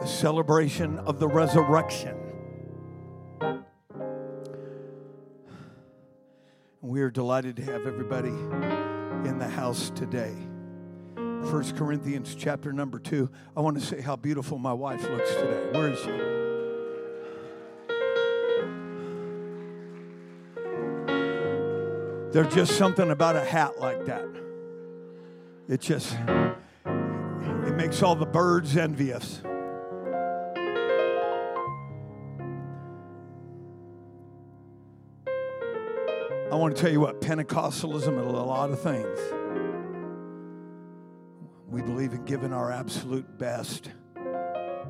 the celebration of the resurrection. We are delighted to have everybody in the house today. 1 Corinthians chapter number 2. I want to say how beautiful my wife looks today. Where is she? There's just something about a hat like that. It just it makes all the birds envious. Want to tell you what Pentecostalism is a lot of things. We believe in giving our absolute best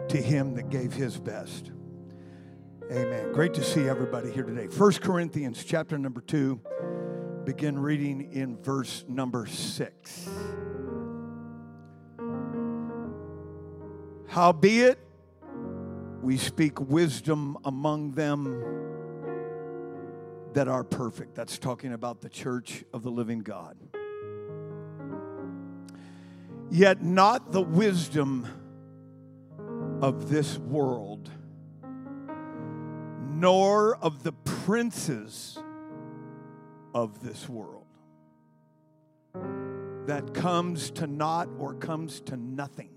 to Him that gave His best. Amen. Great to see everybody here today. First Corinthians chapter number 2, begin reading in verse number 6. Howbeit, we speak wisdom among them that are perfect. That's talking about the church of the living God. Yet not the wisdom of this world, nor of the princes of this world that comes to naught or comes to nothing.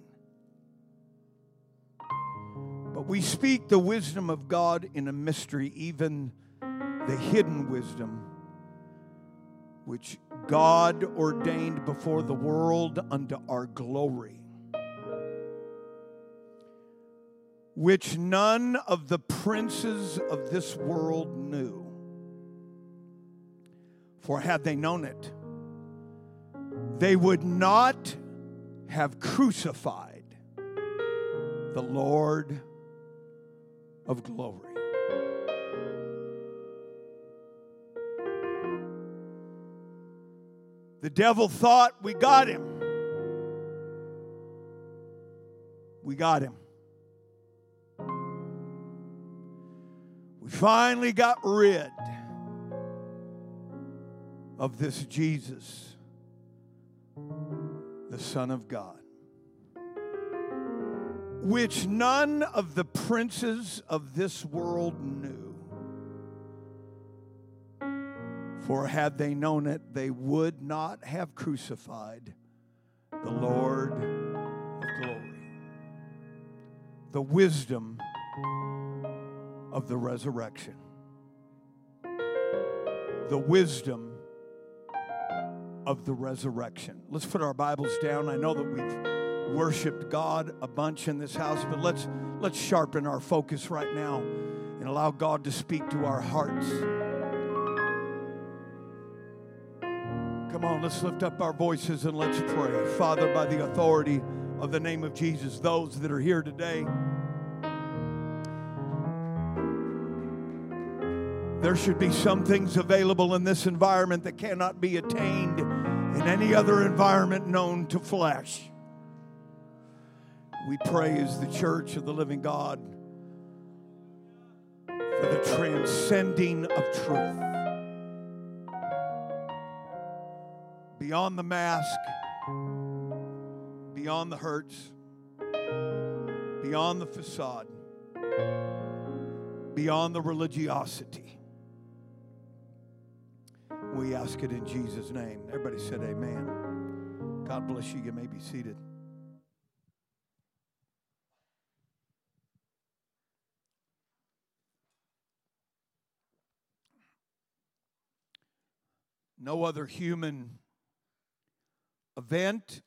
But we speak the wisdom of God in a mystery, even the hidden wisdom which God ordained before the world unto our glory, which none of the princes of this world knew. For had they known it, they would not have crucified the Lord of glory. The devil thought we got him. We got him. We finally got rid of this Jesus, the Son of God, which none of the princes of this world knew. For had they known it, they would not have crucified the Lord of glory. The wisdom of the resurrection. The wisdom of the resurrection. Let's put our Bibles down. I know that we've worshiped God a bunch in this house, but let's let's sharpen our focus right now and allow God to speak to our hearts. Come on, let's lift up our voices and let's pray. Father, by the authority of the name of Jesus, those that are here today, there should be some things available in this environment that cannot be attained in any other environment known to flesh. We pray as the church of the living God for the transcending of truth. Beyond the mask, beyond the hurts, beyond the facade, beyond the religiosity. We ask it in Jesus' name. Everybody said, Amen. God bless you. You may be seated. No other human event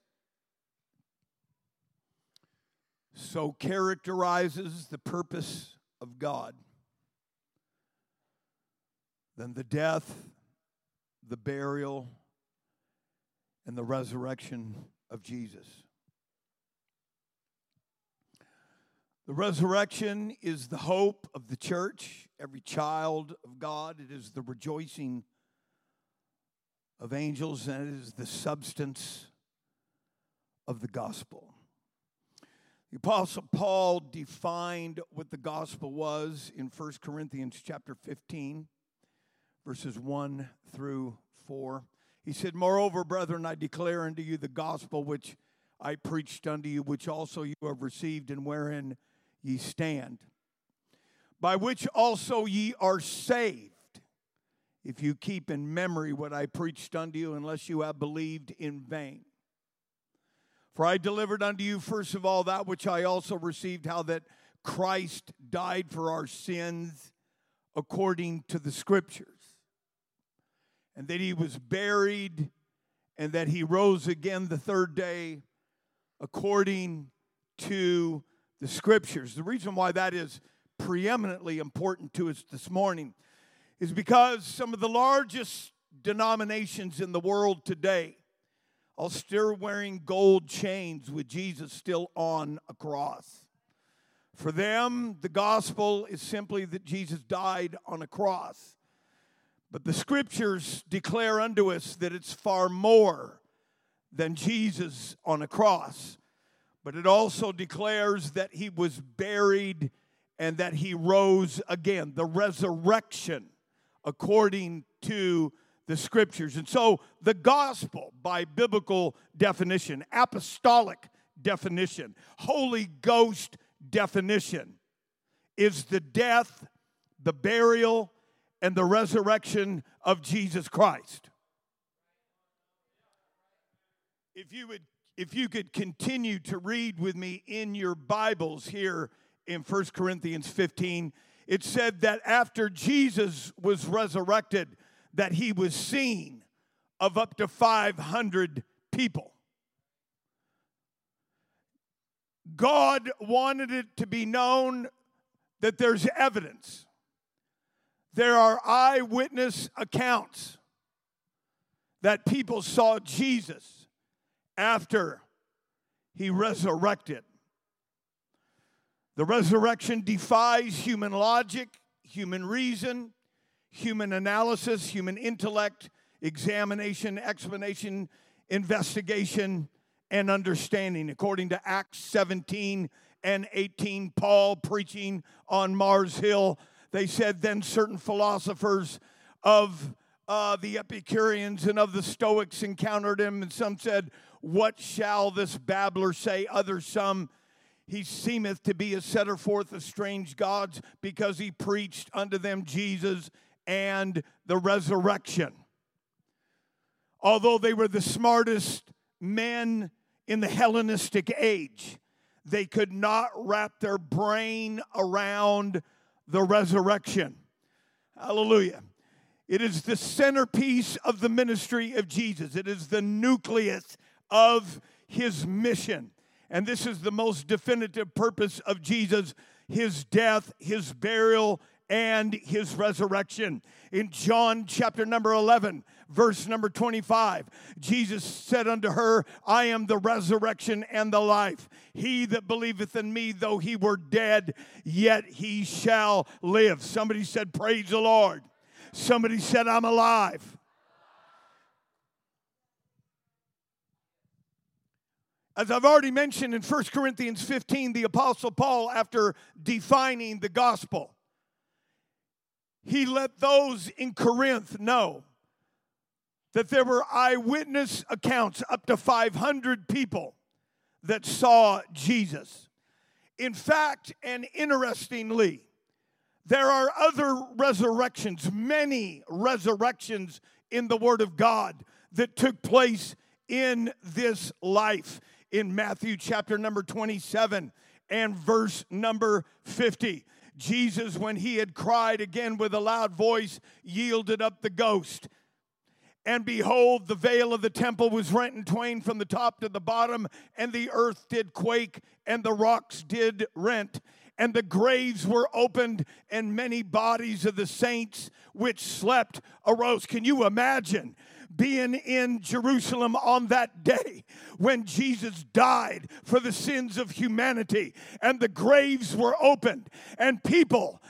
so characterizes the purpose of God than the death, the burial, and the resurrection of Jesus. The resurrection is the hope of the church, every child of God. It is the rejoicing of angels, and it is the substance of the gospel. The apostle Paul defined what the gospel was in 1 Corinthians chapter 15 verses 1 through 4. He said, "Moreover, brethren, I declare unto you the gospel which I preached unto you, which also you have received and wherein ye stand, by which also ye are saved, if you keep in memory what I preached unto you, unless you have believed in vain. For I delivered unto you, first of all, that which I also received, how that Christ died for our sins according to the scriptures, and that he was buried, and that he rose again the third day according to the scriptures. The reason why that is preeminently important to us this morning is because some of the largest denominations in the world today are still wearing gold chains with Jesus still on a cross. For them, the gospel is simply that Jesus died on a cross. But the scriptures declare unto us that it's far more than Jesus on a cross. But it also declares that he was buried and that he rose again, the resurrection according to the scriptures. And so the gospel, by biblical definition, apostolic definition, Holy Ghost definition, is the death, the burial, and the resurrection of Jesus Christ. If you would if you could continue to read with me in your Bibles here in 1 Corinthians 15, it said that after Jesus was resurrected, that he was seen of up to 500 people. God wanted it to be known that there's evidence. There are eyewitness accounts that people saw Jesus after he resurrected. The resurrection defies human logic, human reason, human analysis, human intellect, examination, explanation, investigation, and understanding. According to Acts 17 and 18, Paul preaching on Mars Hill, they said, Then certain philosophers of uh, the Epicureans and of the Stoics encountered him, and some said, What shall this babbler say? Others, some, he seemeth to be a setter forth of strange gods because he preached unto them Jesus and the resurrection. Although they were the smartest men in the Hellenistic age, they could not wrap their brain around the resurrection. Hallelujah. It is the centerpiece of the ministry of Jesus, it is the nucleus of his mission. And this is the most definitive purpose of Jesus his death, his burial, and his resurrection. In John chapter number 11, verse number 25, Jesus said unto her, I am the resurrection and the life. He that believeth in me, though he were dead, yet he shall live. Somebody said, Praise the Lord. Somebody said, I'm alive. As I've already mentioned in 1 Corinthians 15, the Apostle Paul, after defining the gospel, he let those in Corinth know that there were eyewitness accounts, up to 500 people that saw Jesus. In fact, and interestingly, there are other resurrections, many resurrections in the Word of God that took place in this life in Matthew chapter number 27 and verse number 50. Jesus, when he had cried again with a loud voice, yielded up the ghost. And behold, the veil of the temple was rent in twain from the top to the bottom, and the earth did quake, and the rocks did rent, and the graves were opened, and many bodies of the saints which slept arose. Can you imagine? Being in Jerusalem on that day when Jesus died for the sins of humanity and the graves were opened and people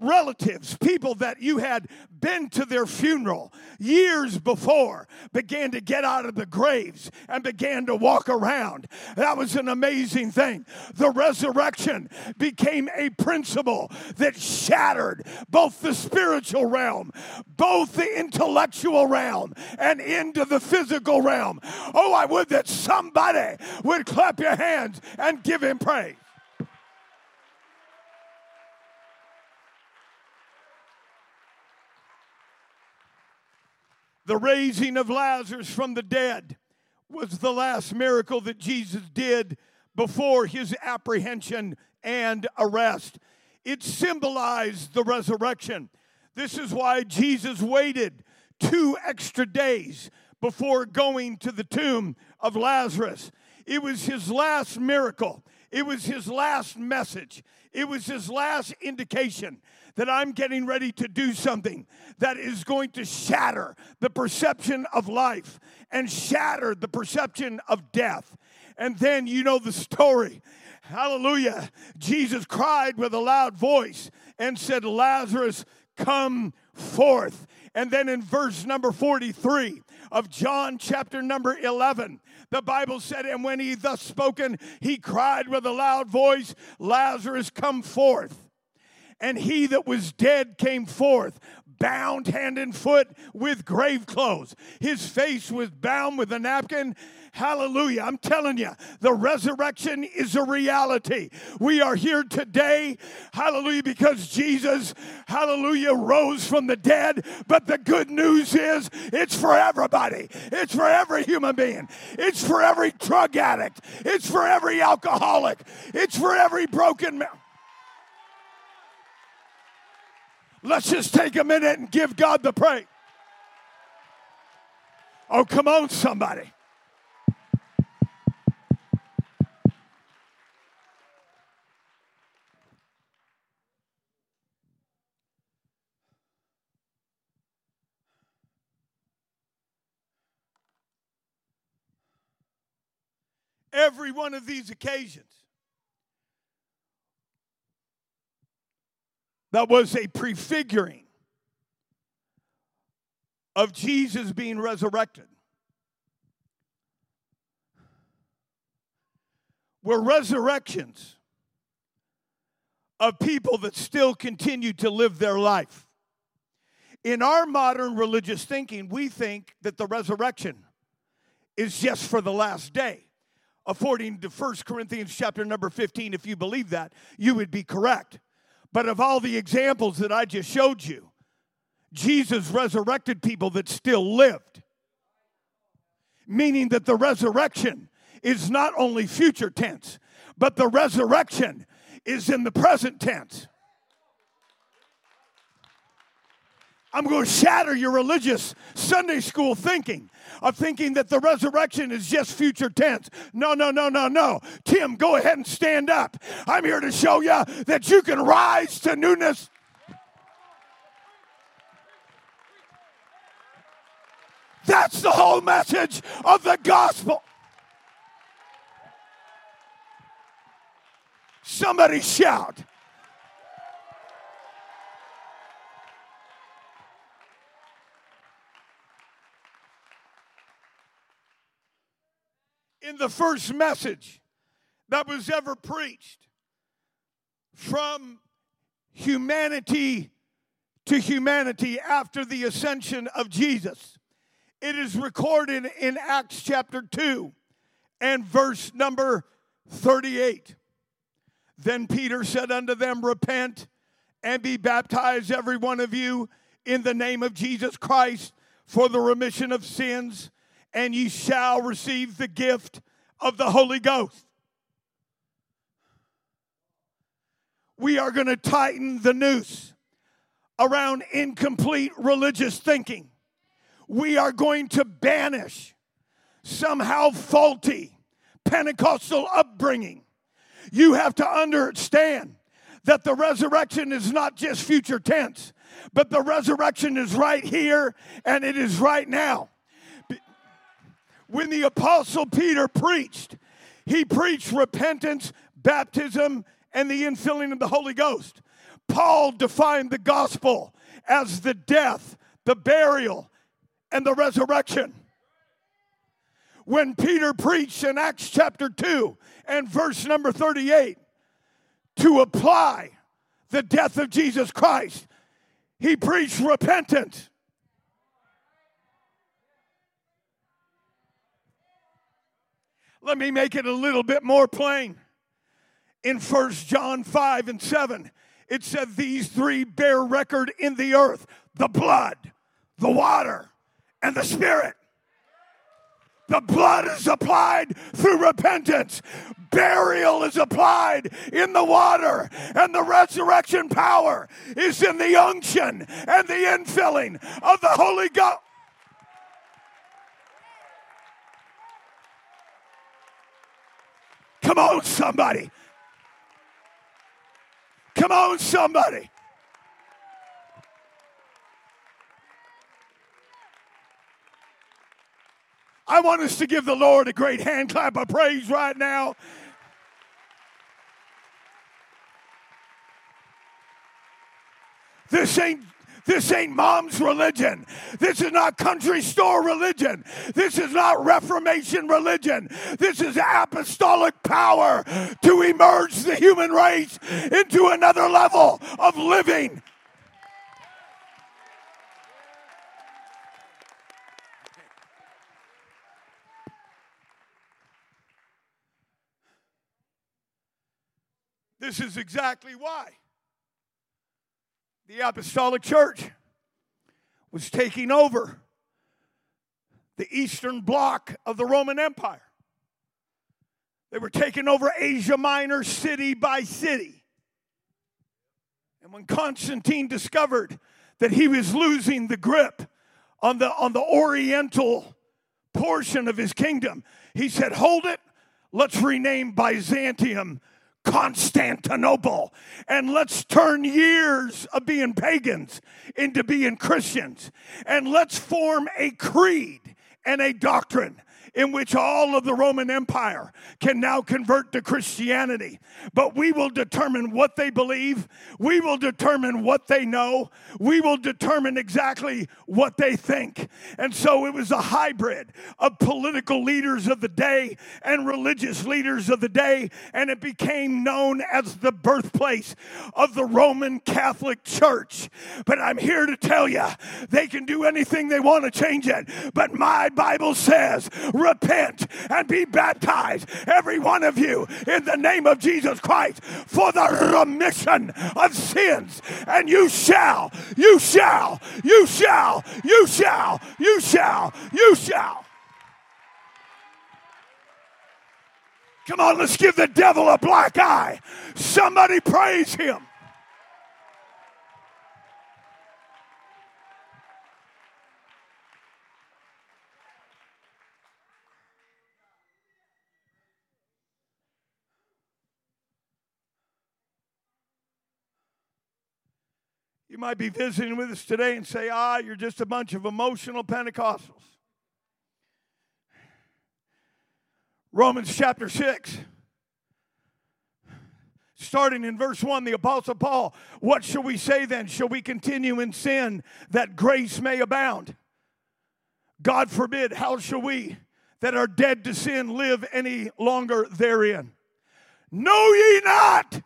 relatives, people that you had been to their funeral years before, began to get out of the graves and began to walk around. That was an amazing thing. The resurrection became a principle that shattered both the spiritual realm, both the intellectual realm, and into the physical realm. Oh, I would that somebody would clap your hands and give him praise. The raising of Lazarus from the dead was the last miracle that Jesus did before his apprehension and arrest. It symbolized the resurrection. This is why Jesus waited two extra days before going to the tomb of Lazarus. It was his last miracle, it was his last message, it was his last indication that I'm getting ready to do something that is going to shatter the perception of life and shatter the perception of death. And then you know the story. Hallelujah. Jesus cried with a loud voice and said, Lazarus, come forth. And then in verse number 43 of John chapter number 11, the Bible said, And when he thus spoken, he cried with a loud voice, Lazarus, come forth. And he that was dead came forth, bound hand and foot with grave clothes. His face was bound with a napkin. Hallelujah. I'm telling you, the resurrection is a reality. We are here today, hallelujah, because Jesus, hallelujah, rose from the dead. But the good news is it's for everybody, it's for every human being, it's for every drug addict, it's for every alcoholic, it's for every broken man. Let's just take a minute and give God the praise. Oh, come on, somebody. Every one of these occasions that was a prefiguring of Jesus being resurrected. Were resurrections of people that still continue to live their life. In our modern religious thinking, we think that the resurrection is just for the last day. According to 1 Corinthians chapter number 15, if you believe that, you would be correct. But of all the examples that I just showed you, Jesus resurrected people that still lived. Meaning that the resurrection is not only future tense, but the resurrection is in the present tense. I'm going to shatter your religious Sunday school thinking of thinking that the resurrection is just future tense. No, no, no, no, no. Tim, go ahead and stand up. I'm here to show you that you can rise to newness. That's the whole message of the gospel. Somebody shout. In the first message that was ever preached from humanity to humanity after the ascension of Jesus. It is recorded in Acts chapter 2 and verse number 38. Then Peter said unto them, Repent and be baptized, every one of you, in the name of Jesus Christ for the remission of sins and ye shall receive the gift of the Holy Ghost. We are going to tighten the noose around incomplete religious thinking. We are going to banish somehow faulty Pentecostal upbringing. You have to understand that the resurrection is not just future tense, but the resurrection is right here and it is right now when the Apostle Peter preached, he preached repentance, baptism, and the infilling of the Holy Ghost. Paul defined the gospel as the death, the burial, and the resurrection. When Peter preached in Acts chapter 2 and verse number 38 to apply the death of Jesus Christ, he preached repentance, Let me make it a little bit more plain. In First John 5 and 7, it said, These three bear record in the earth the blood, the water, and the Spirit. The blood is applied through repentance. Burial is applied in the water. And the resurrection power is in the unction and the infilling of the Holy Ghost. Come on, somebody. Come on, somebody. I want us to give the Lord a great hand clap of praise right now. This ain't this ain't mom's religion. This is not country store religion. This is not Reformation religion. This is apostolic power to emerge the human race into another level of living. This is exactly why the apostolic church was taking over the eastern bloc of the Roman Empire. They were taking over Asia Minor city by city. And when Constantine discovered that he was losing the grip on the, on the oriental portion of his kingdom, he said, Hold it, let's rename Byzantium Constantinople. And let's turn years of being pagans into being Christians. And let's form a creed and a doctrine in which all of the Roman Empire can now convert to Christianity. But we will determine what they believe, we will determine what they know, we will determine exactly what they think. And so it was a hybrid of political leaders of the day and religious leaders of the day, and it became known as the birthplace of the Roman Catholic Church. But I'm here to tell you, they can do anything they want to change it. But my Bible says, repent and be baptized, every one of you, in the name of Jesus Christ for the remission of sins. And you shall, you shall, you shall, you shall, you shall, you shall. Come on, let's give the devil a black eye. Somebody praise him. You might be visiting with us today and say, ah, you're just a bunch of emotional Pentecostals. Romans chapter 6, starting in verse 1, the Apostle Paul, what shall we say then? Shall we continue in sin that grace may abound? God forbid, how shall we that are dead to sin live any longer therein? Know ye not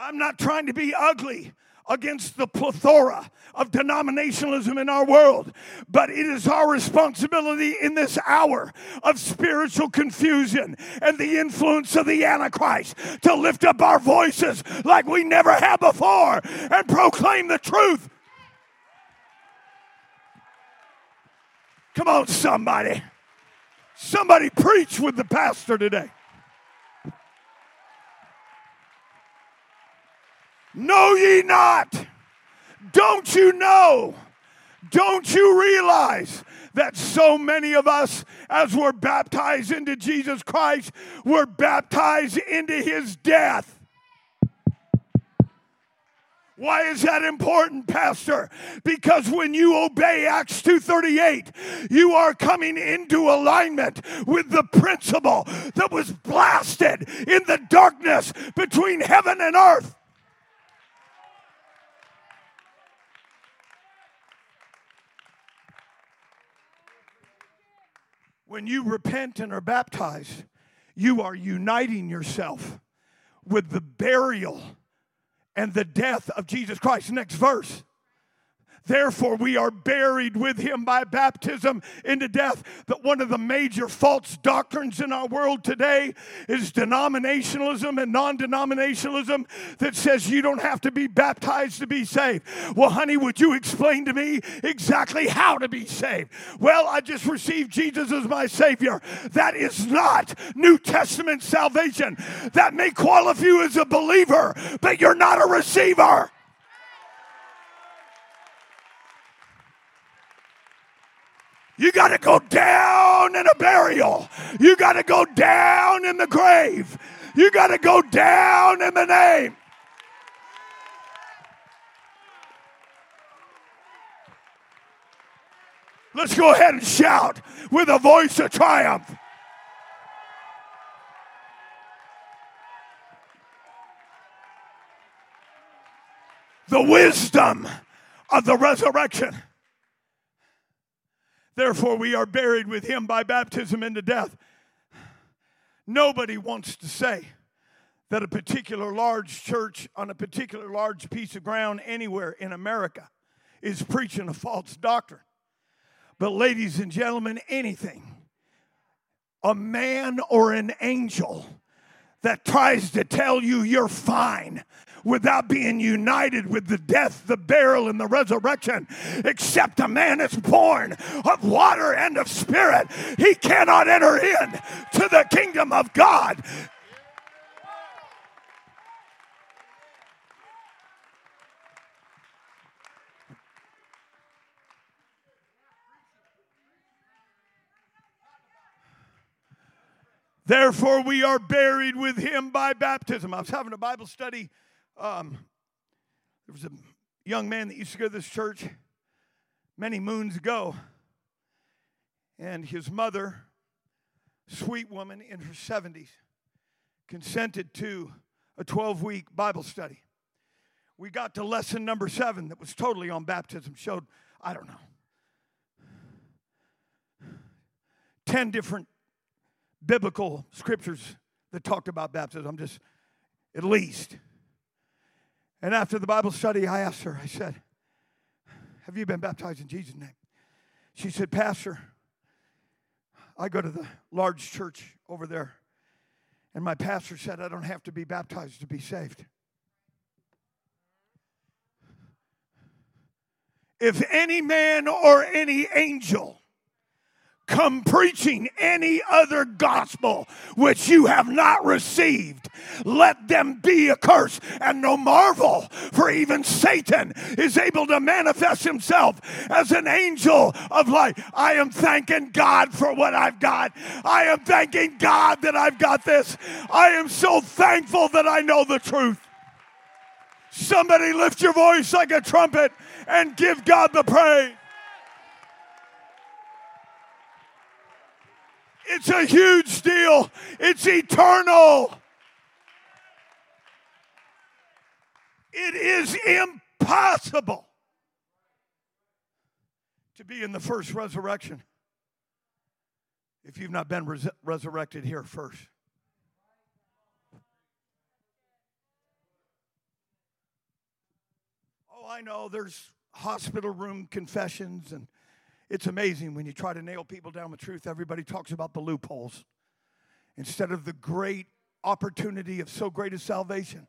I'm not trying to be ugly against the plethora of denominationalism in our world, but it is our responsibility in this hour of spiritual confusion and the influence of the Antichrist to lift up our voices like we never have before and proclaim the truth. Come on, somebody. Somebody preach with the pastor today. Know ye not? Don't you know? Don't you realize that so many of us, as we're baptized into Jesus Christ, were baptized into his death? Why is that important, pastor? Because when you obey Acts 2:38, you are coming into alignment with the principle that was blasted in the darkness between heaven and earth. When you repent and are baptized, you are uniting yourself with the burial and the death of Jesus Christ. Next verse. Therefore, we are buried with him by baptism into death. That one of the major false doctrines in our world today is denominationalism and non denominationalism that says you don't have to be baptized to be saved. Well, honey, would you explain to me exactly how to be saved? Well, I just received Jesus as my Savior. That is not New Testament salvation. That may qualify you as a believer, but you're not a receiver. You got to go down in a burial. You got to go down in the grave. You got to go down in the name. Let's go ahead and shout with a voice of triumph. The wisdom of the resurrection. Therefore, we are buried with him by baptism into death. Nobody wants to say that a particular large church on a particular large piece of ground anywhere in America is preaching a false doctrine. But, ladies and gentlemen, anything, a man or an angel that tries to tell you you're fine without being united with the death, the burial, and the resurrection, except a man is born of water and of spirit. He cannot enter in to the kingdom of God. Therefore, we are buried with him by baptism. I was having a Bible study um, there was a young man that used to go to this church many moons ago, and his mother, sweet woman in her 70s, consented to a 12 week Bible study. We got to lesson number seven that was totally on baptism, showed, I don't know, 10 different biblical scriptures that talked about baptism. I'm just, at least. And after the Bible study, I asked her, I said, Have you been baptized in Jesus' name? She said, Pastor, I go to the large church over there, and my pastor said I don't have to be baptized to be saved. If any man or any angel come preaching any other gospel which you have not received, let them be accursed. And no marvel, for even Satan is able to manifest himself as an angel of light. I am thanking God for what I've got. I am thanking God that I've got this. I am so thankful that I know the truth. Somebody lift your voice like a trumpet and give God the praise. It's a huge deal, it's eternal. It is impossible to be in the first resurrection if you've not been res- resurrected here first. Oh, I know there's hospital room confessions and it's amazing when you try to nail people down with truth, everybody talks about the loopholes instead of the great opportunity of so great a salvation.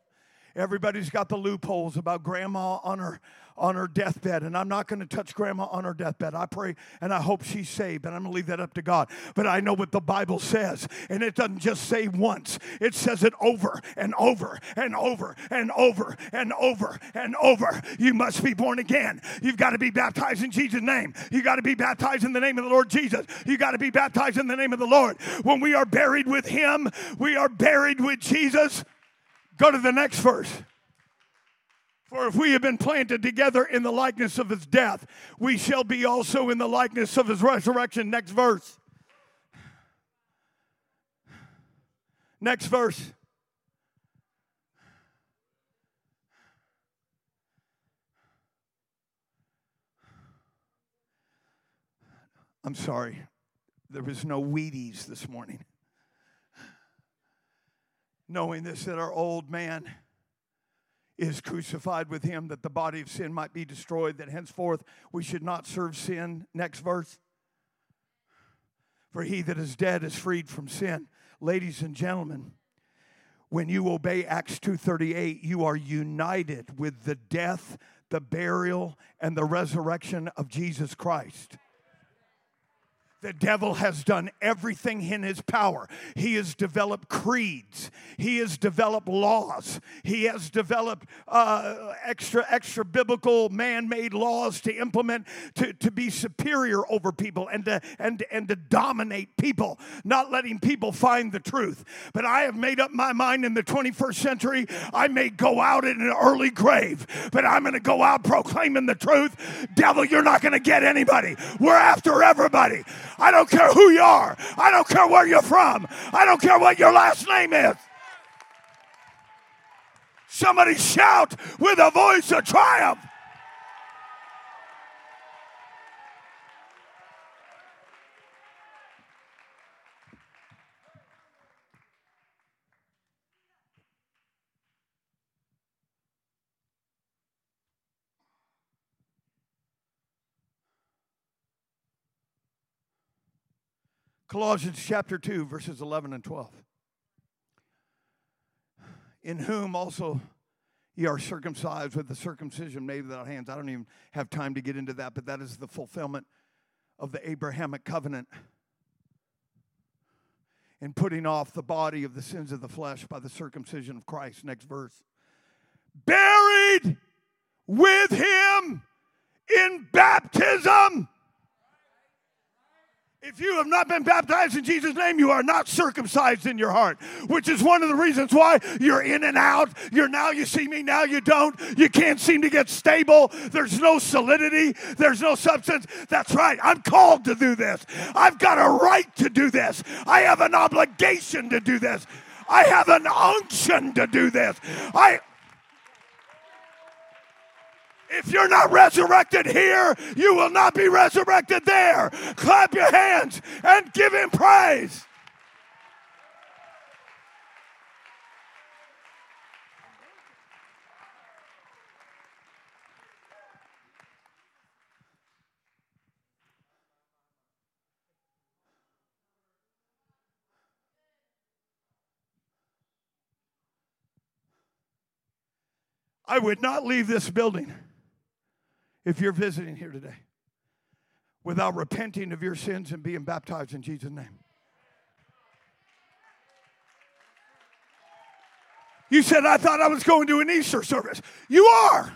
Everybody's got the loopholes about grandma on her on her deathbed, and I'm not going to touch grandma on her deathbed. I pray and I hope she's saved, and I'm going to leave that up to God. But I know what the Bible says, and it doesn't just say once, it says it over and over and over and over and over and over. You must be born again. You've got to be baptized in Jesus' name. You got to be baptized in the name of the Lord Jesus. You got to be baptized in the name of the Lord. When we are buried with Him, we are buried with Jesus. Go to the next verse. For if we have been planted together in the likeness of his death, we shall be also in the likeness of his resurrection. Next verse. Next verse. I'm sorry, there was no Wheaties this morning knowing this that our old man is crucified with him that the body of sin might be destroyed, that henceforth we should not serve sin. Next verse. For he that is dead is freed from sin. Ladies and gentlemen, when you obey Acts 2:38, you are united with the death, the burial, and the resurrection of Jesus Christ. The devil has done everything in his power. He has developed creeds. He has developed laws. He has developed uh, extra, extra biblical man made laws to implement to, to be superior over people and to, and, and to dominate people, not letting people find the truth. But I have made up my mind in the 21st century, I may go out in an early grave, but I'm going to go out proclaiming the truth. Devil, you're not going to get anybody. We're after everybody. I don't care who you are. I don't care where you're from. I don't care what your last name is. Somebody shout with a voice of triumph. Colossians chapter 2, verses 11 and 12. In whom also ye are circumcised with the circumcision made without hands. I don't even have time to get into that, but that is the fulfillment of the Abrahamic covenant in putting off the body of the sins of the flesh by the circumcision of Christ. Next verse. Buried with him in baptism if you have not been baptized in Jesus' name, you are not circumcised in your heart, which is one of the reasons why you're in and out. You're now you see me, now you don't. You can't seem to get stable. There's no solidity, there's no substance. That's right. I'm called to do this. I've got a right to do this. I have an obligation to do this. I have an unction to do this. I if you're not resurrected here, you will not be resurrected there. Clap your hands and give him praise. I would not leave this building if you're visiting here today without repenting of your sins and being baptized in Jesus' name. You said, I thought I was going to an Easter service. You are.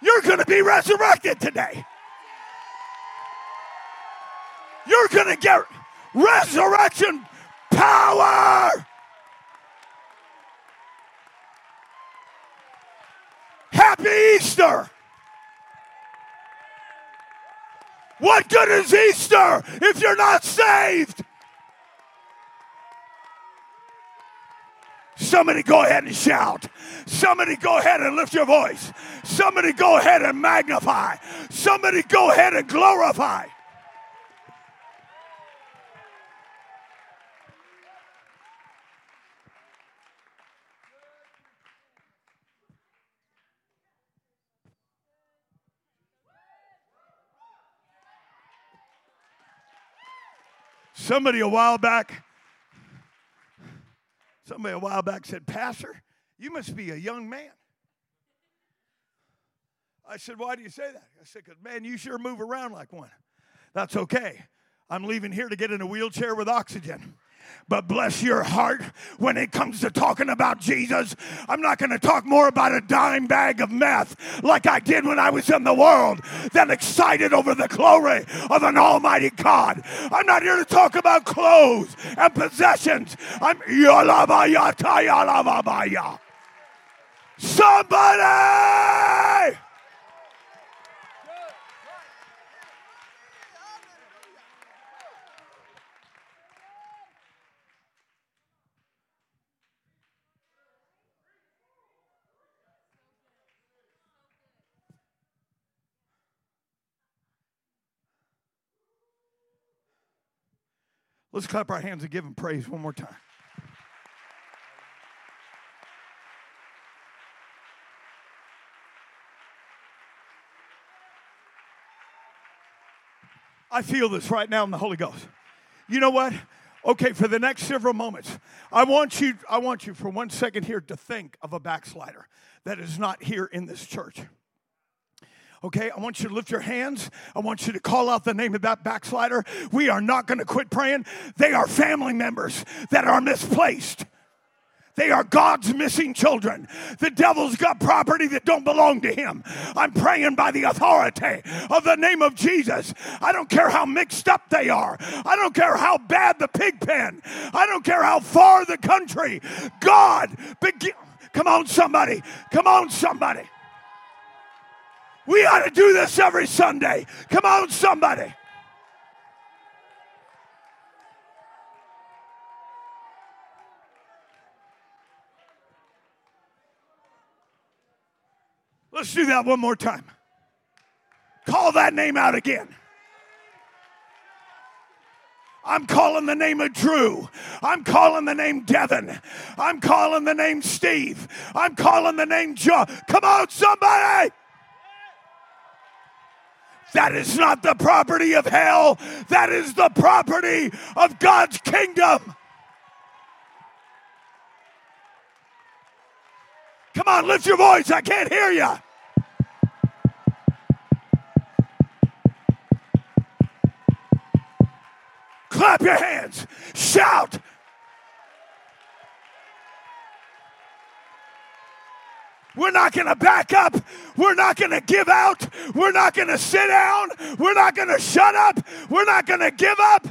You're going to be resurrected today. You're going to get resurrection power. Happy Easter. What good is Easter if you're not saved? Somebody go ahead and shout. Somebody go ahead and lift your voice. Somebody go ahead and magnify. Somebody go ahead and glorify. Somebody a while back, somebody a while back said, Pastor, you must be a young man. I said, Why do you say that? I said, Because, man, you sure move around like one. That's okay. I'm leaving here to get in a wheelchair with oxygen. But bless your heart when it comes to talking about Jesus. I'm not going to talk more about a dime bag of meth like I did when I was in the world than excited over the glory of an almighty God. I'm not here to talk about clothes and possessions. I'm Somebody! Let's clap our hands and give him praise one more time. I feel this right now in the Holy Ghost. You know what? Okay, for the next several moments, I want you I want you for one second here to think of a backslider that is not here in this church. Okay, I want you to lift your hands. I want you to call out the name of that backslider. We are not going to quit praying. They are family members that are misplaced. They are God's missing children. The devil's got property that don't belong to him. I'm praying by the authority of the name of Jesus. I don't care how mixed up they are. I don't care how bad the pig pen. I don't care how far the country. God, begin. Come on, somebody. Come on, somebody. We ought to do this every Sunday. Come on, somebody. Let's do that one more time. Call that name out again. I'm calling the name of Drew. I'm calling the name Devin. I'm calling the name Steve. I'm calling the name John. Come on, somebody! That is not the property of hell. That is the property of God's kingdom. Come on, lift your voice. I can't hear you. Clap your hands. Shout. We're not going to back up. We're not going to give out. We're not going to sit down. We're not going to shut up. We're not going to give up.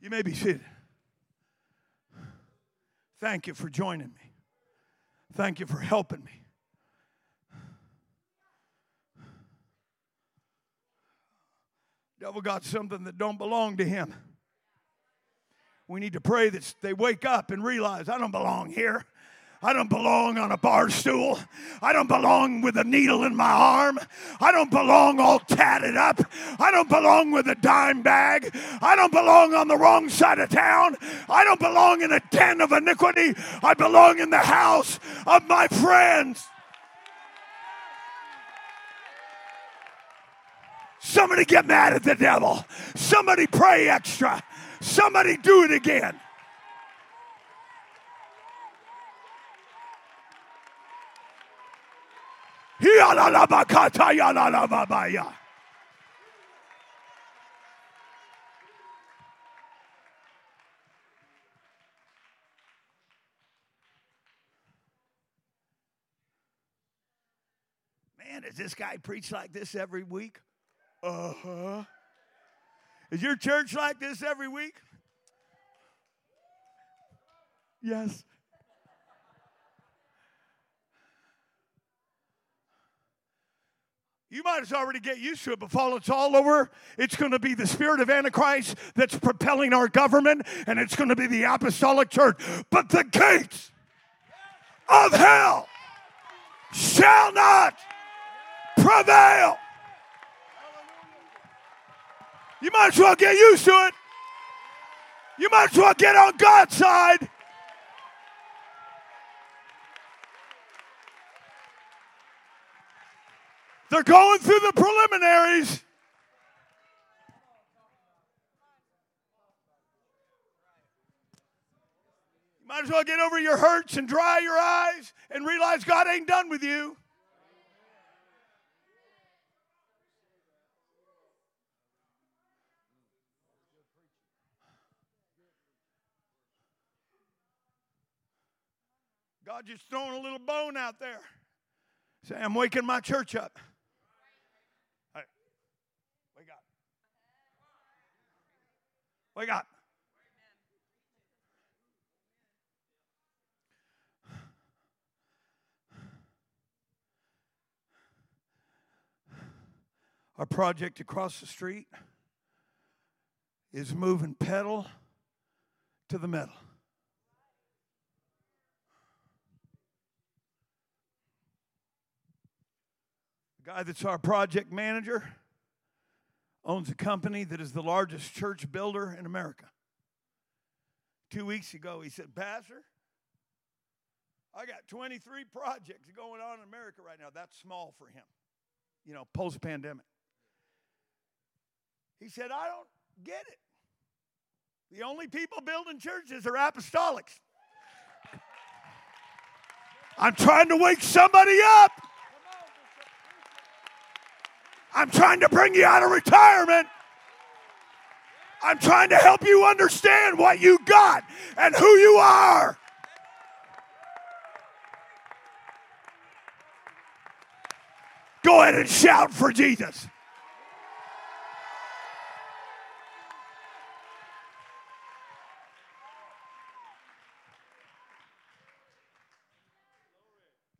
You may be seated. Thank you for joining me. Thank you for helping me. Devil got something that don't belong to him. We need to pray that they wake up and realize I don't belong here. I don't belong on a bar stool. I don't belong with a needle in my arm. I don't belong all tatted up. I don't belong with a dime bag. I don't belong on the wrong side of town. I don't belong in a den of iniquity. I belong in the house of my friends. Somebody get mad at the devil. Somebody pray extra. Somebody do it again. Man, does this guy preach like this every week? Uh huh. Is your church like this every week? Yes. You might as already get used to it before it's all over. It's going to be the spirit of Antichrist that's propelling our government, and it's going to be the apostolic church. But the gates of hell shall not prevail. You might as well get used to it. You might as well get on God's side. They're going through the preliminaries. Might as well get over your hurts and dry your eyes and realize God ain't done with you. God just throwing a little bone out there. Say, I'm waking my church up. Hey, wake up. Wake up. Our project across the street is moving pedal to the metal. Guy that's our project manager owns a company that is the largest church builder in America. Two weeks ago, he said, Pastor, I got 23 projects going on in America right now. That's small for him, you know, post pandemic. He said, I don't get it. The only people building churches are apostolics. I'm trying to wake somebody up. I'm trying to bring you out of retirement. I'm trying to help you understand what you got and who you are. Go ahead and shout for Jesus.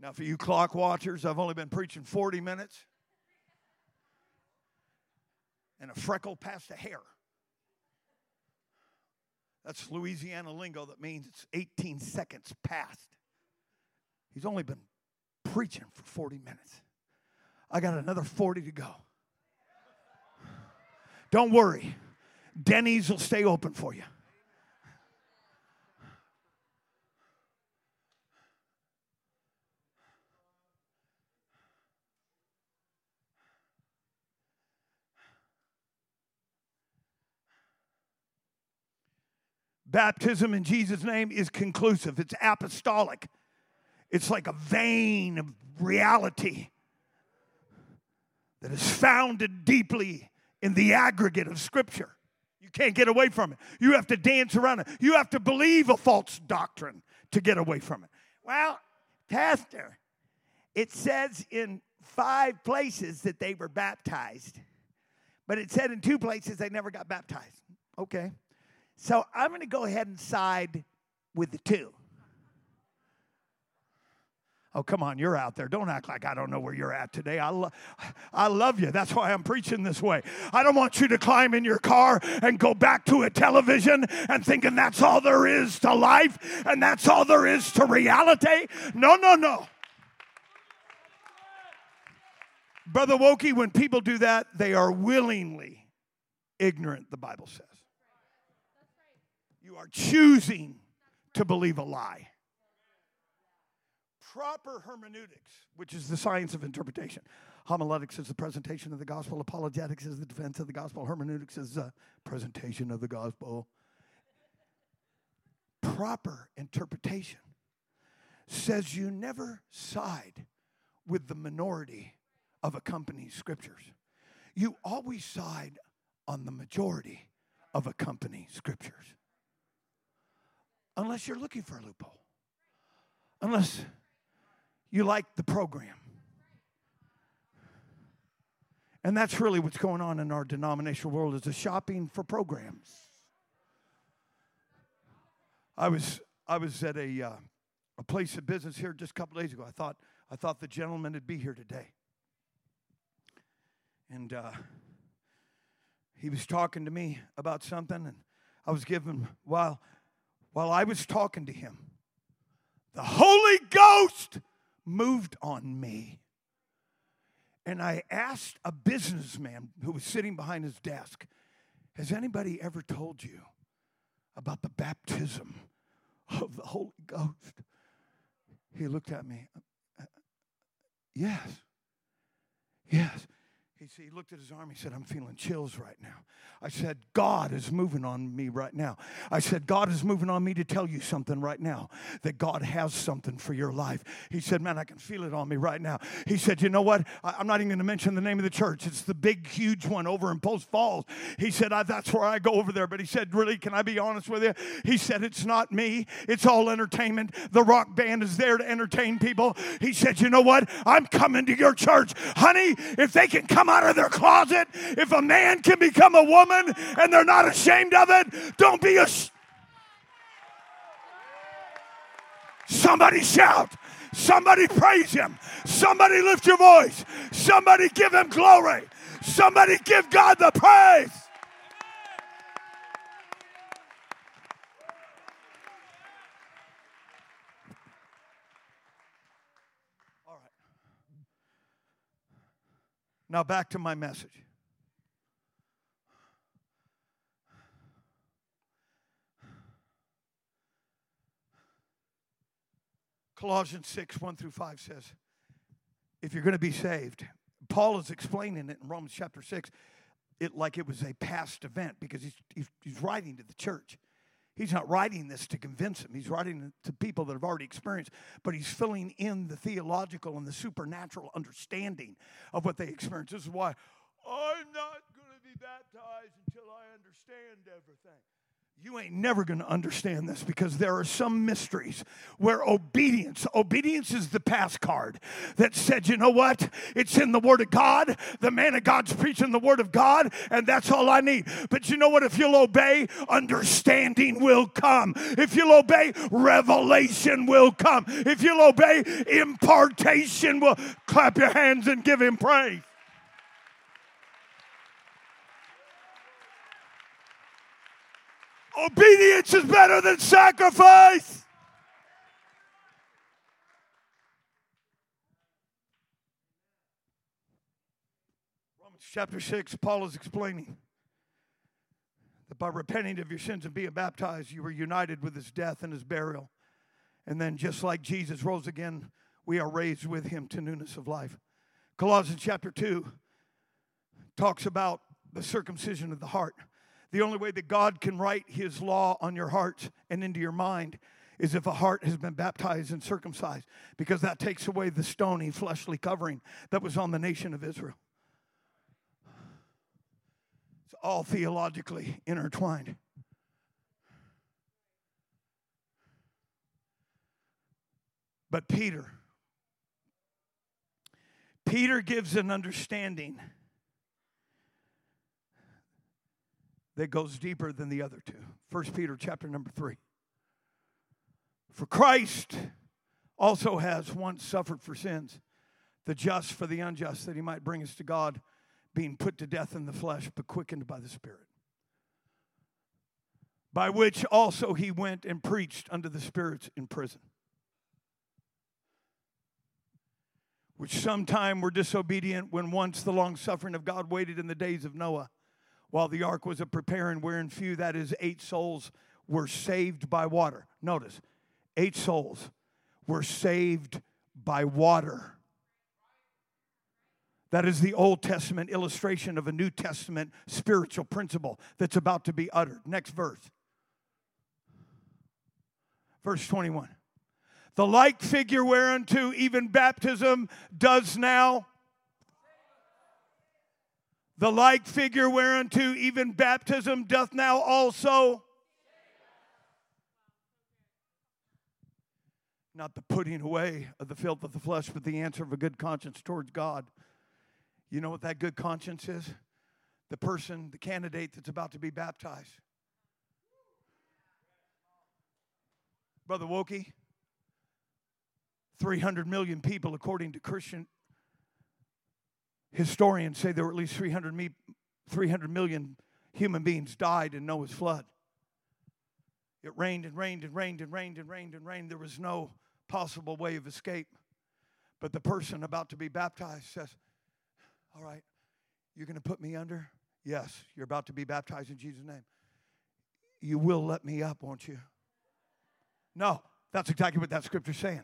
Now, for you clock watchers, I've only been preaching 40 minutes and a freckle past a hair. That's Louisiana lingo that means it's 18 seconds past. He's only been preaching for 40 minutes. I got another 40 to go. Don't worry, Denny's will stay open for you. Baptism in Jesus' name is conclusive, it's apostolic. It's like a vein of reality that is founded deeply in the aggregate of Scripture. You can't get away from it. You have to dance around it. You have to believe a false doctrine to get away from it. Well, Pastor, it says in five places that they were baptized, but it said in two places they never got baptized. Okay. So I'm going to go ahead and side with the two. Oh, come on, you're out there. Don't act like I don't know where you're at today. I, lo- I love you. That's why I'm preaching this way. I don't want you to climb in your car and go back to a television and thinking that's all there is to life and that's all there is to reality. No, no, no. Brother Wokey, when people do that, they are willingly ignorant, the Bible says. You are choosing to believe a lie. Proper hermeneutics, which is the science of interpretation. Homiletics is the presentation of the gospel. Apologetics is the defense of the gospel. Hermeneutics is the presentation of the gospel. Proper interpretation says you never side with the minority of a company's scriptures. You always side on the majority of a company's scriptures unless you're looking for a loophole, unless you like the program. And that's really what's going on in our denominational world is a shopping for programs. I was I was at a uh, a place of business here just a couple days ago. I thought I thought the gentleman would be here today, and uh, he was talking to me about something, and I was giving while while I was talking to him, the Holy Ghost moved on me. And I asked a businessman who was sitting behind his desk, Has anybody ever told you about the baptism of the Holy Ghost? He looked at me. Uh, uh, yes. Yes. He, he looked at his arm. He said, I'm feeling chills right now. I said, God is moving on me right now. I said, God is moving on me to tell you something right now that God has something for your life. He said, Man, I can feel it on me right now. He said, You know what? I, am not even going to mention the name of the church. It's the big, huge one over in Post Falls. He said, That's where I go over there. But he said, Really, can I be honest with you? He said, It's not me. It's all entertainment. The rock band is there to entertain people. He said, You know what? I'm coming to your church. Honey, if they can come out of their closet, if a man can become a woman and they're not ashamed of it, don't be a. Somebody shout. Somebody praise him. Somebody lift your voice. Somebody give him glory. Somebody give God the praise. Now, back to my message. Colossians 6, 1 through 5 says, if you're going to be saved, Paul is explaining it in Romans chapter 6, it like it was a past event because he's, he's, he's writing to the church. He's not writing this to convince them. He's writing it to people that have already experienced, but he's filling in the theological and the supernatural understanding of what they experienced. This is why I'm not going to be baptized until I understand everything. You ain't never going to understand this because there are some mysteries where obedience, obedience is the pass card that said, you know what? It's in the Word of God. The man of God's preaching the Word of God, and that's all I need. But you know what? If you'll obey, understanding will come. If you'll obey, revelation will come. If you'll obey, impartation will. Clap your hands and give Him praise. Obedience is better than sacrifice. Romans chapter 6, Paul is explaining that by repenting of your sins and being baptized, you were united with his death and his burial. And then, just like Jesus rose again, we are raised with him to newness of life. Colossians chapter 2 talks about the circumcision of the heart. The only way that God can write His law on your heart and into your mind is if a heart has been baptized and circumcised, because that takes away the stony, fleshly covering that was on the nation of Israel. It's all theologically intertwined. But Peter, Peter gives an understanding that goes deeper than the other two. First Peter chapter number 3. For Christ also has once suffered for sins, the just for the unjust, that he might bring us to God, being put to death in the flesh, but quickened by the Spirit. By which also he went and preached unto the spirits in prison, which sometime were disobedient when once the long suffering of God waited in the days of Noah while the ark was a preparing, wherein few, that is, eight souls, were saved by water. Notice, eight souls were saved by water. That is the Old Testament illustration of a New Testament spiritual principle that's about to be uttered. Next verse. Verse 21. The like figure whereunto even baptism does now the like figure whereunto even baptism doth now also. Not the putting away of the filth of the flesh, but the answer of a good conscience towards God. You know what that good conscience is? The person, the candidate that's about to be baptized. Brother Wokey, 300 million people, according to Christian historians say there were at least 300, me, 300 million human beings died in Noah's flood. It rained and rained and rained and rained and rained and rained. There was no possible way of escape. But the person about to be baptized says, All right, you're going to put me under? Yes, you're about to be baptized in Jesus' name. You will let me up, won't you? No, that's exactly what that scripture's saying.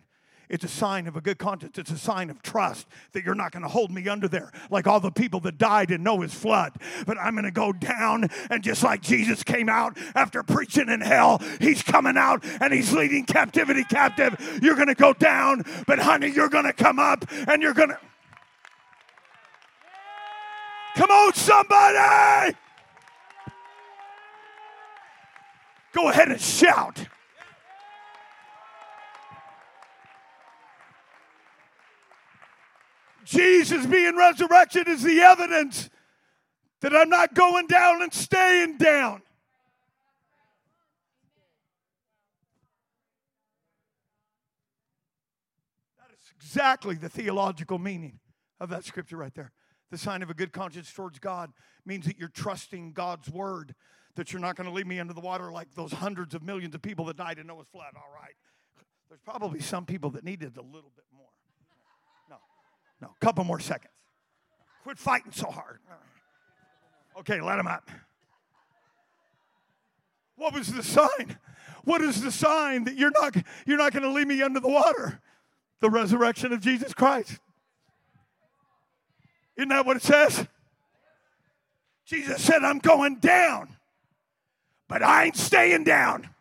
It's a sign of a good conscience. It's a sign of trust that you're not going to hold me under there like all the people that died in Noah's flood. But I'm going to go down, and just like Jesus came out after preaching in hell, he's coming out and he's leading captivity captive. You're going to go down, but honey, you're going to come up and you're going to. Come on, somebody! Go ahead and shout. Jesus being resurrected is the evidence that I'm not going down and staying down. That is exactly the theological meaning of that scripture right there. The sign of a good conscience towards God means that you're trusting God's word, that you're not going to leave me under the water like those hundreds of millions of people that died in Noah's flood. All right. There's probably some people that needed a little bit. No, a couple more seconds. Quit fighting so hard. Okay, let him up. What was the sign? What is the sign that you're not, you're not going to leave me under the water? The resurrection of Jesus Christ. Isn't that what it says? Jesus said, I'm going down, but I ain't staying down.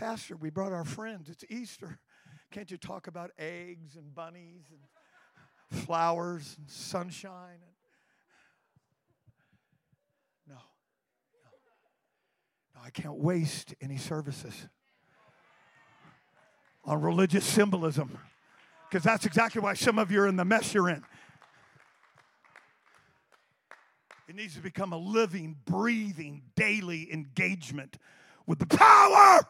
Pastor, we brought our friends. It's Easter. Can't you talk about eggs and bunnies and flowers and sunshine? No. No. I can't waste any services on religious symbolism because that's exactly why some of you are in the mess you're in. It needs to become a living, breathing, daily engagement with the power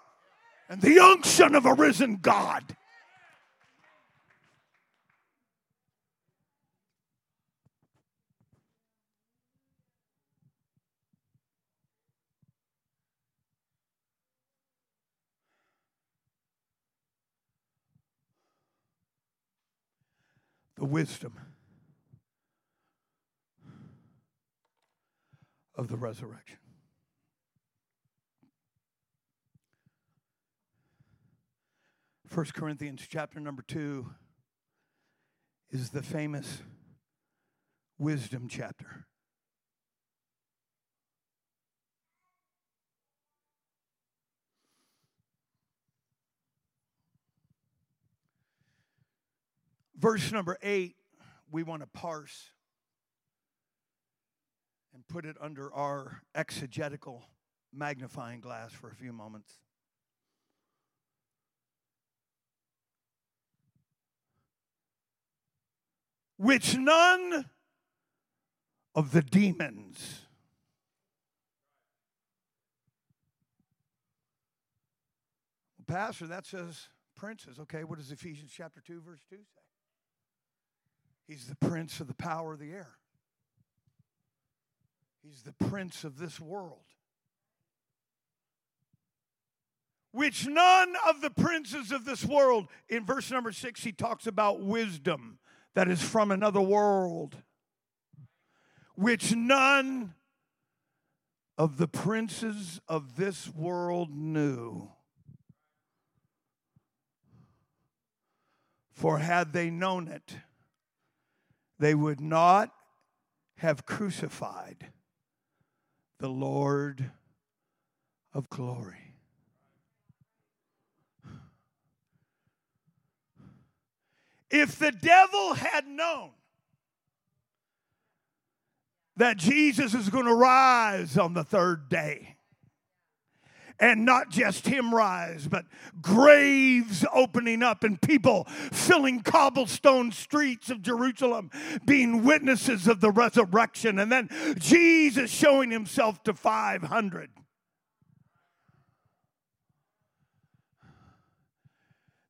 and the unction of a risen God. The wisdom of the resurrection. 1 Corinthians chapter number 2 is the famous wisdom chapter. Verse number 8, we want to parse and put it under our exegetical magnifying glass for a few moments. Which none of the demons Pastor, that says princes. Okay, what does Ephesians chapter 2, verse 2 say? He's the prince of the power of the air. He's the prince of this world. Which none of the princes of this world, in verse number six, he talks about wisdom that is from another world, which none of the princes of this world knew. For had they known it, they would not have crucified the Lord of glory. If the devil had known that Jesus is going to rise on the third day, and not just him rise, but graves opening up and people filling cobblestone streets of Jerusalem, being witnesses of the resurrection, and then Jesus showing himself to 500.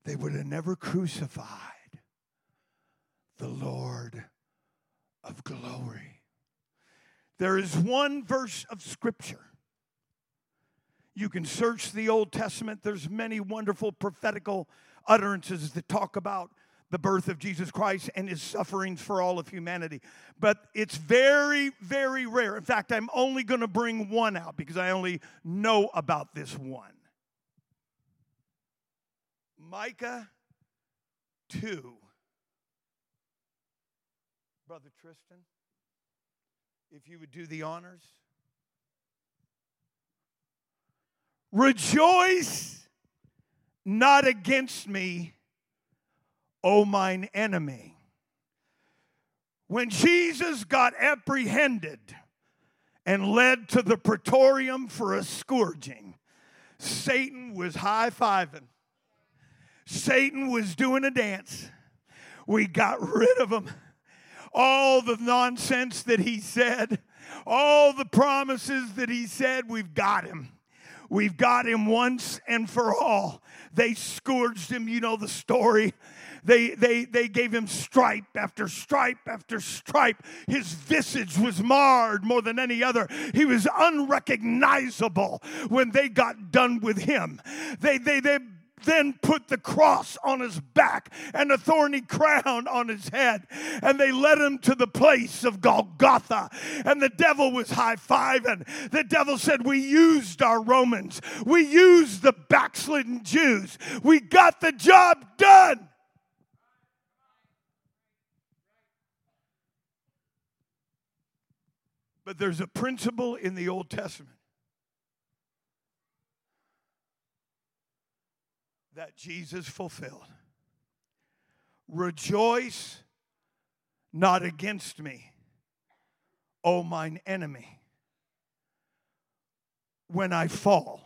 They would have never crucified the Lord of glory. There is one verse of Scripture. You can search the Old Testament. There's many wonderful prophetical utterances that talk about the birth of Jesus Christ and his sufferings for all of humanity. But it's very, very rare. In fact, I'm only going to bring one out because I only know about this one. Micah 2 Brother Tristan, if you would do the honors. Rejoice not against me, O mine enemy. When Jesus got apprehended and led to the praetorium for a scourging, Satan was high fiving. Satan was doing a dance. We got rid of him all the nonsense that he said, all the promises that he said, we've got him. We've got him once and for all. They scourged him, you know the story. They, they, they gave him stripe after stripe after stripe. His visage was marred more than any other. He was unrecognizable when they got done with him. They, they, they then put the cross on his back and a thorny crown on his head. And they led him to the place of Golgotha. And the devil was high fiving. The devil said, We used our Romans, we used the backslidden Jews, we got the job done. But there's a principle in the Old Testament that Jesus fulfilled. Rejoice not against me, O mine enemy, when I fall.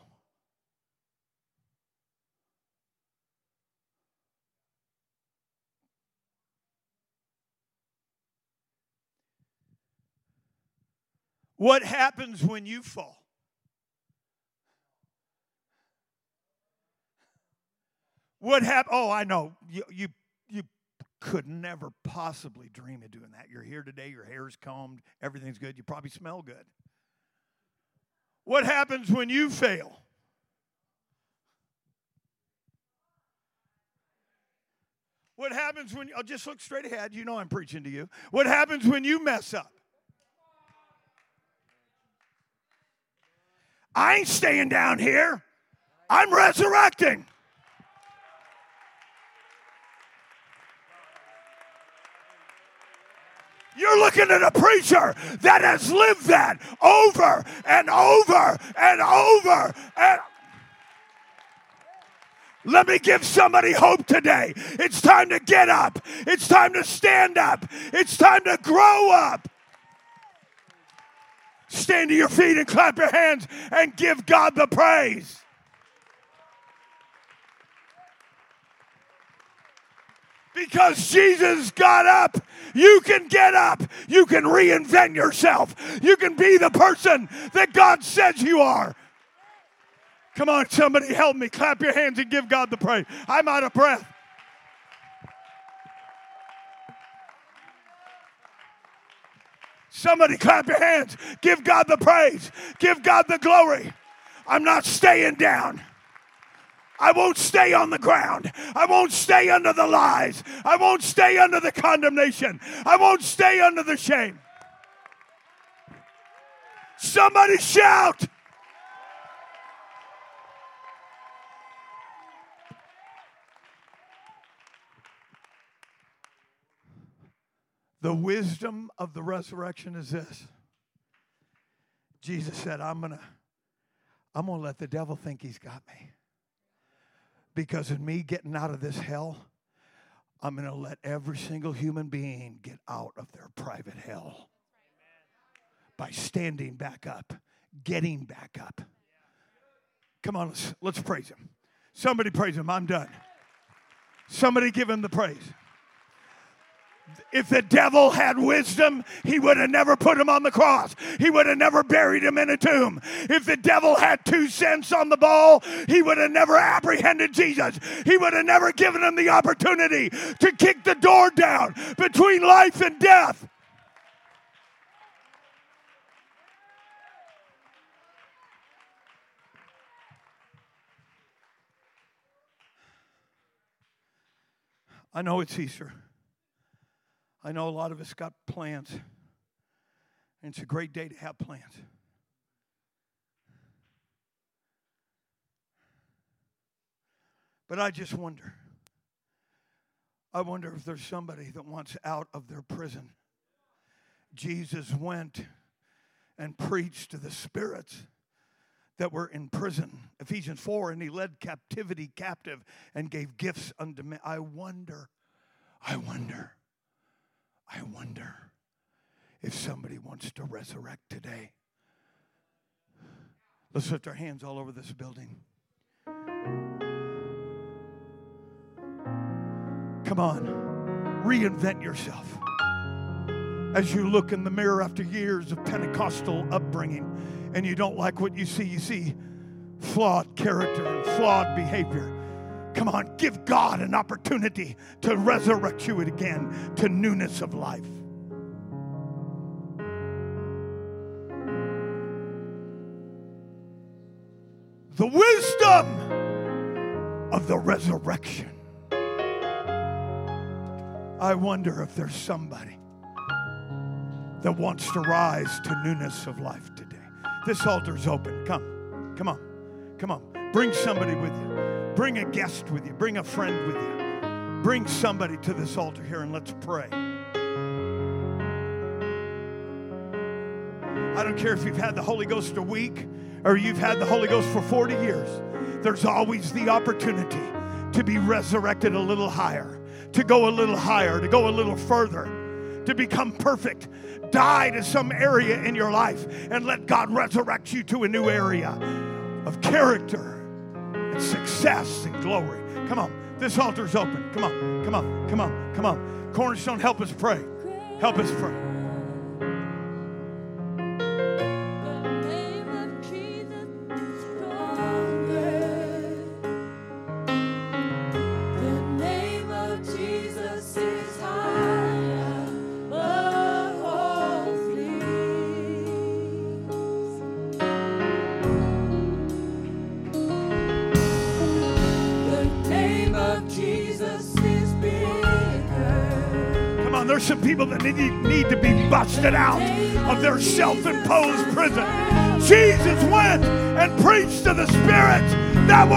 What happens when you fall? What happened? Oh, I know. You, you, you could never possibly dream of doing that. You're here today, your hair's combed, everything's good, you probably smell good. What happens when you fail? What happens when, I'll oh, just look straight ahead. You know I'm preaching to you. What happens when you mess up? I ain't staying down here. I'm resurrecting. You're looking at a preacher that has lived that over and over and over and let me give somebody hope today. It's time to get up. It's time to stand up. It's time to grow up. Stand to your feet and clap your hands and give God the praise. Because Jesus got up, you can get up. You can reinvent yourself. You can be the person that God says you are. Come on, somebody help me. Clap your hands and give God the praise. I'm out of breath. Somebody clap your hands. Give God the praise. Give God the glory. I'm not staying down. I won't stay on the ground. I won't stay under the lies. I won't stay under the condemnation. I won't stay under the shame. Somebody shout. The wisdom of the resurrection is this. Jesus said, I'm going to I'm going to let the devil think he's got me. Because in me getting out of this hell, I'm going to let every single human being get out of their private hell by standing back up, getting back up. Come on, let's, let's praise him. Somebody praise him. I'm done. Somebody give him the praise. If the devil had wisdom, he would have never put him on the cross. He would have never buried him in a tomb. If the devil had two cents on the ball, he would have never apprehended Jesus. He would have never given him the opportunity to kick the door down between life and death. I know it's Easter. I know a lot of us got plans, and it's a great day to have plans. But I just wonder. I wonder if there's somebody that wants out of their prison. Jesus went and preached to the spirits that were in prison. Ephesians 4, and he led captivity captive and gave gifts unto men. I wonder, I wonder I wonder if somebody wants to resurrect today. Let's lift our hands all over this building. Come on, reinvent yourself. As you look in the mirror after years of Pentecostal upbringing and you don't like what you see, you see flawed character and flawed behavior. Come on, give God an opportunity to resurrect you again to newness of life. The wisdom of the resurrection. I wonder if there's somebody that wants to rise to newness of life today. This altar's open. Come, come on, come on. Bring somebody with you. Bring a guest with you. Bring a friend with you. Bring somebody to this altar here and let's pray. I don't care if you've had the Holy Ghost a week or you've had the Holy Ghost for 40 years. There's always the opportunity to be resurrected a little higher, to go a little higher, to go a little further, to become perfect. Die to some area in your life and let God resurrect you to a new area of character and success and glory. Come on, this altar's open. Come on, come on, come on, come on. Cornerstone, help us pray. Help us pray. Busted out of their self imposed prison. Jesus went and preached to the spirits that were